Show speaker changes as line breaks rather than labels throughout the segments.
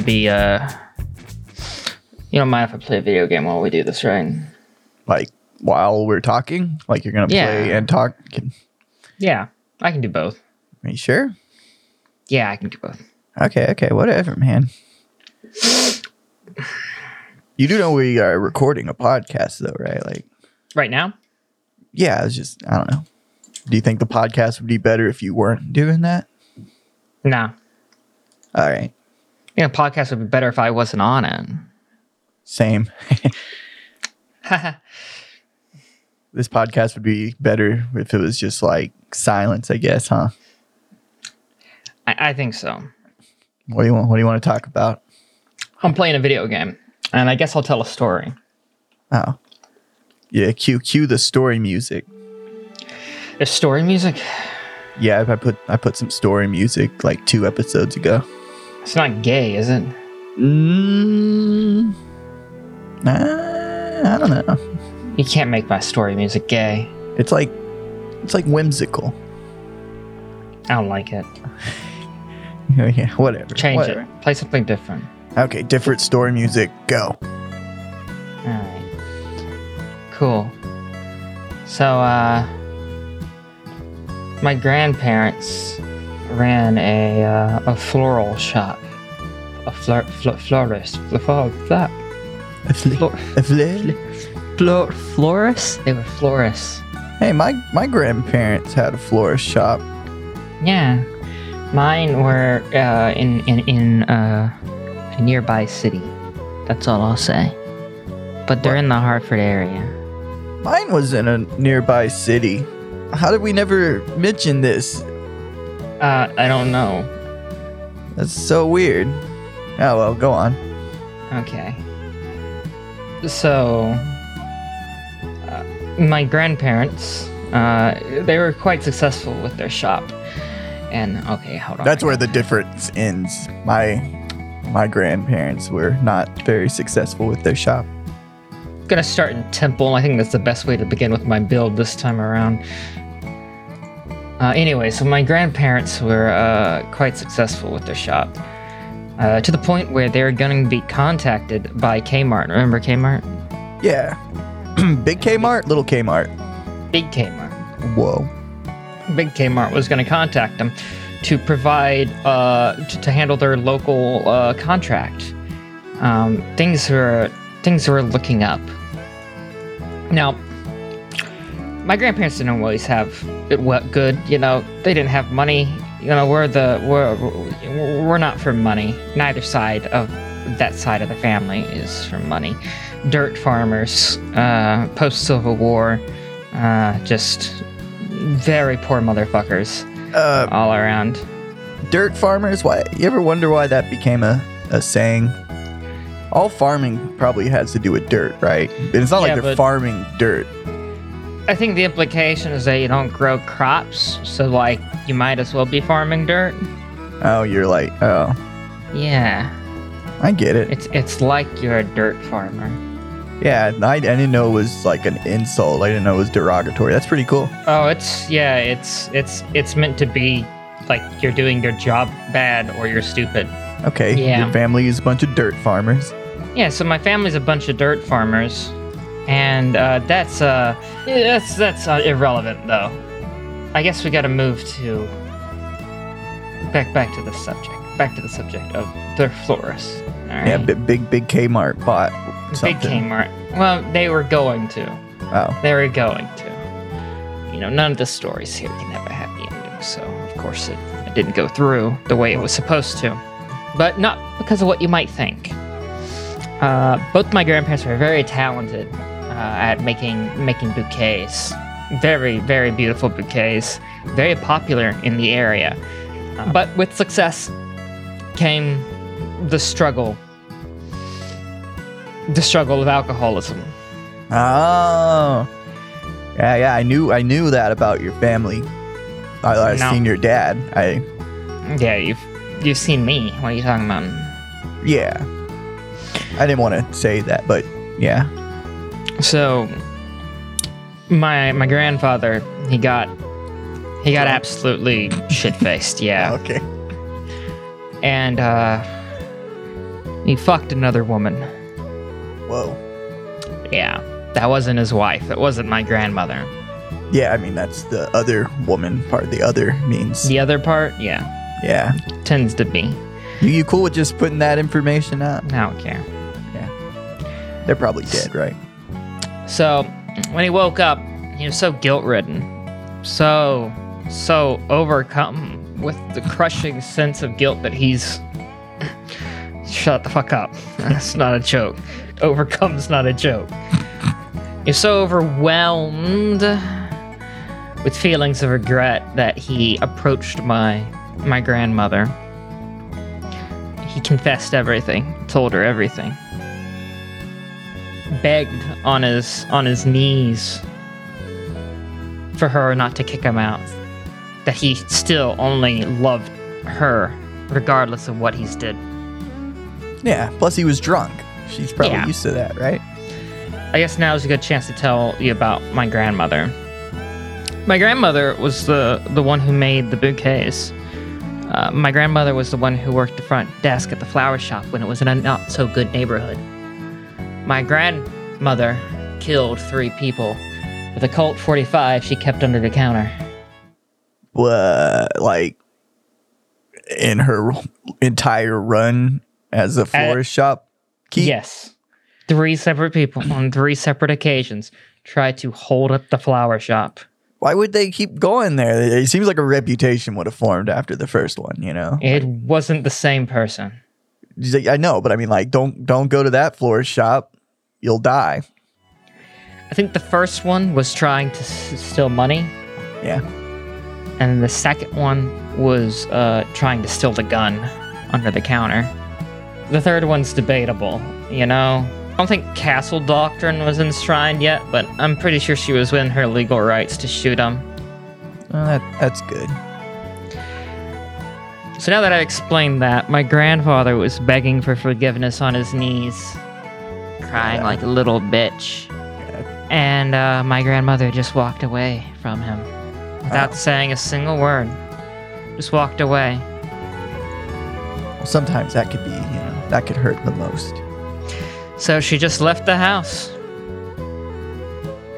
Gonna be. uh You don't mind if I play a video game while we do this, right?
Like while we're talking, like you're gonna
Yeah.
play and talk. Can,
Yeah, I can do both.
are you sure?
Yeah, I can do both.
Okay, okay, whatever, man. You do know we are recording a podcast, though, right? Like,
Right now?
yeah, it's just I don't know. Do you think the podcast would be better if you weren't doing that?
No.
All right,
Yeah, podcast would be better if I wasn't on it.
same. this podcast would be better if it was just like silence, I guess, huh?
I, I think so.
What do you want? What do you want to talk about?
I'm playing a video game, and I guess I'll tell a story.
Oh, yeah. Cue cue the story music.
There's story music.
Yeah, I put I put some story music like two episodes ago.
It's not gay, is it?
Mm, nah, I don't know.
You can't make my story music gay.
It's like it's like whimsical.
I don't like it.
yeah, whatever.
Change
whatever.
it. Play something different.
Okay, different story music. Go.
Alright. Cool. So, uh, my grandparents ran a, uh, a floral shop. A flor- fl- florist. Fl- fl- fl-
A fli-
flor-
a fli-
flor- florists? They were florists.
Hey, my my grandparents had a florist shop.
Yeah. Mine were, uh, in, in, in, uh, a nearby city. That's all I'll say. But they're
What?
in the Hartford area.
Mine was in a nearby city. How did we never mention this?
Uh, I don't know.
That's so weird. Oh well, go on.
Okay. So, uh, my grandparents, uh, they were quite successful with their shop. And, okay, hold on.
That's where the difference ends. My my grandparents were not very successful with their shop.
gonna start in Temple. I think that's the best way to begin with my build this time around. Uh, anyway, so my grandparents were uh, quite successful with their shop. Uh, to the point where they're going to be contacted by Kmart. Remember Kmart?
Yeah. Big Kmart, little Kmart.
Big Kmart.
Whoa.
Big Kmart was going to contact them to provide uh, to, to handle their local uh, contract. Um, things were things were looking up. Now, my grandparents didn't always have it good. You know, they didn't have money. You know, we're the we're we're not for money. Neither side of that side of the family is for money. Dirt farmers, uh, post Civil War, uh, just very poor motherfuckers
Uh,
all around.
dirt farmers. Why? You ever wonder why that became a, a saying? All farming probably has to do with dirt, right? It's not
Yeah,
like they're farming dirt.
I think the implication is that you don't grow crops, so like you might as well be farming dirt.
Oh, you're like, oh,
Yeah,
I get it.
it's it's like you're a dirt farmer.
Yeah, I, I didn't know it was like an insult. I didn't know it was derogatory. That's pretty cool.
Oh, it's yeah, it's it's it's meant to be like you're doing your job bad or you're stupid.
Okay,
Yeah.
your family is a bunch of dirt farmers.
Yeah, so my family's a bunch of dirt farmers, and uh, that's uh that's that's uh, irrelevant though. I guess we got to move to back back to the subject. Back to the subject of the right.
Yeah, bi- big big Kmart bought something. Big.
Kmart. Well, they were going to.
Oh,
They were going to. You know, none of the stories here can have a happy ending, so of course it, it didn't go through the way it was supposed to. But not because of what you might think. Uh, both my grandparents were very talented at making making bouquets. Very, very beautiful bouquets. Very popular in the area. Uh, but with success came the struggle. The struggle of alcoholism.
oh, yeah, yeah. I knew I knew that about your family. I, I
No.
seen your dad. I
Yeah, you've you've seen me. What are you talking about?
yeah. I didn't want to say that, but yeah.
So, my my grandfather, he got he got absolutely shit faced. Yeah,
Okay.
and uh, He fucked another woman.
Whoa.
Yeah, that wasn't his wife. It wasn't my grandmother.
Yeah, I mean that's the other woman part. The other means
The other part, yeah,
yeah.
tends to be.
You, you cool with just putting that information out?
I don't care.
They're probably dead, right?
So, when he woke up, he was so guilt ridden, so, so overcome with the crushing sense of guilt that he's. Shut the fuck up. That's not a joke. Overcome's not a joke. He's so overwhelmed with feelings of regret that he approached my my grandmother. He confessed everything, told her everything begged on his on his knees for her not to kick him out. That he still only loved her, regardless of what he's did.
Yeah. Plus, he was drunk. She's probably
Yeah.
used to that, right?
I guess now is a good chance to tell you about my grandmother. My grandmother was the the one who made the bouquets. Uh, my grandmother was the one who worked the front desk at the flower shop when it was in a not so good neighborhood. My grandmother killed three people with a Colt 45 she kept under the counter.
What, like in her entire run as a florist shop keep?
Yes. Three separate people on three separate occasions tried to hold up the flower shop.
Why would they keep going there? It seems like a reputation would have formed after the first one. You know,
It wasn't the same person.
I know, but I mean, like, don't don't go to that florist shop. You'll die.
I think the first one was trying to s- steal money,
Yeah.
and the second one was uh, trying to steal the gun under the counter. The third one's debatable, you know? I don't think castle doctrine was enshrined yet, but I'm pretty sure she was within her legal rights to shoot him.
Well, that that's good.
So now that I explained that, my grandfather was begging for forgiveness on his knees, crying like a little bitch. And uh, my grandmother just walked away from him without
Wow.
saying a single word. Just walked away.
Well, sometimes that could be, you know, that could hurt the most.
So she just left the house.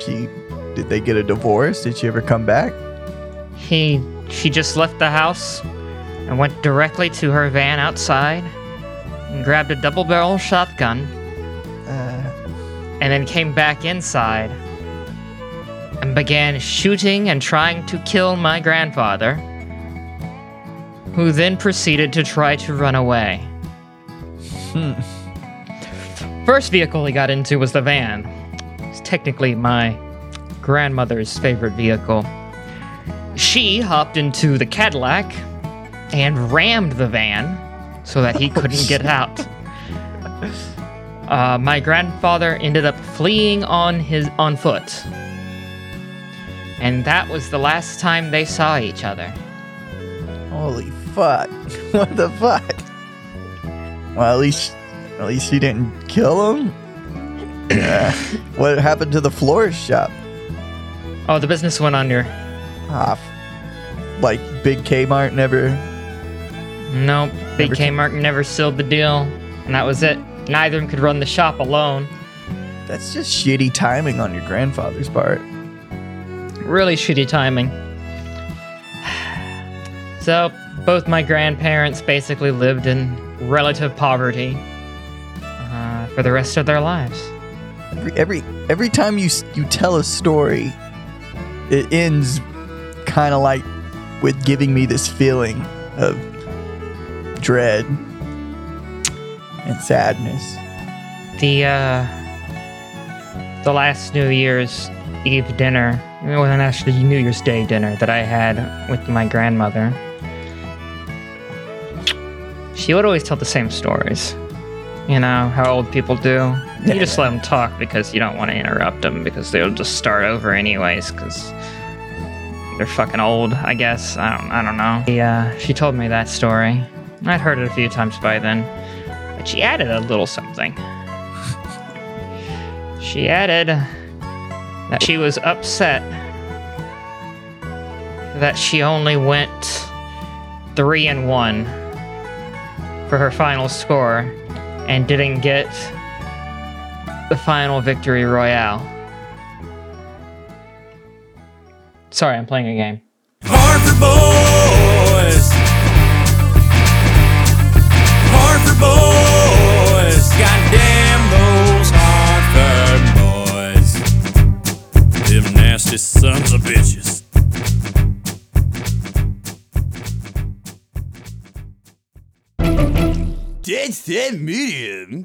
She did they get a divorce? Did she ever come back?
He, she just left the house and went directly to her van outside and grabbed a double barrel shotgun and then came back inside and began shooting and trying to kill my grandfather, who then proceeded to try to run away.
hmm.
First vehicle he got into was the van. It's technically my grandmother's favorite vehicle. She hopped into the Cadillac and rammed the van so that he couldn't get out. Uh, my grandfather ended up fleeing on his on foot, and that was the last time they saw each other.
Holy fuck! what the fuck? Well, at least, at least he didn't kill him. What happened to the florist shop?
Oh, the business went under.
Ah, f- like Big Kmart never.
Nope, Big
Never
Kmart never sealed the deal, and that was it. Neither of them could run the shop alone.
That's just shitty timing on your grandfather's part.
Really shitty timing. So, both my grandparents basically lived in relative poverty uh, for the rest of their lives.
Every every every time you you tell a story, it ends kind of like with giving me this feeling of dread and sadness.
The uh, the last New Year's Eve dinner, it wasn't actually New Year's Day dinner that I had with my grandmother. She would always tell the same stories. You know how old people do. You just let them talk because you don't want to interrupt them because they'll just start over anyways because they're fucking old. I guess I don't. I don't know. Yeah, she told me that story. I'd heard it a few times by then, but she added a little something. She added that she was upset that she only went three and one for her final score,
and didn't get the final victory royale. Sorry, I'm playing a game.
Dead set er medium.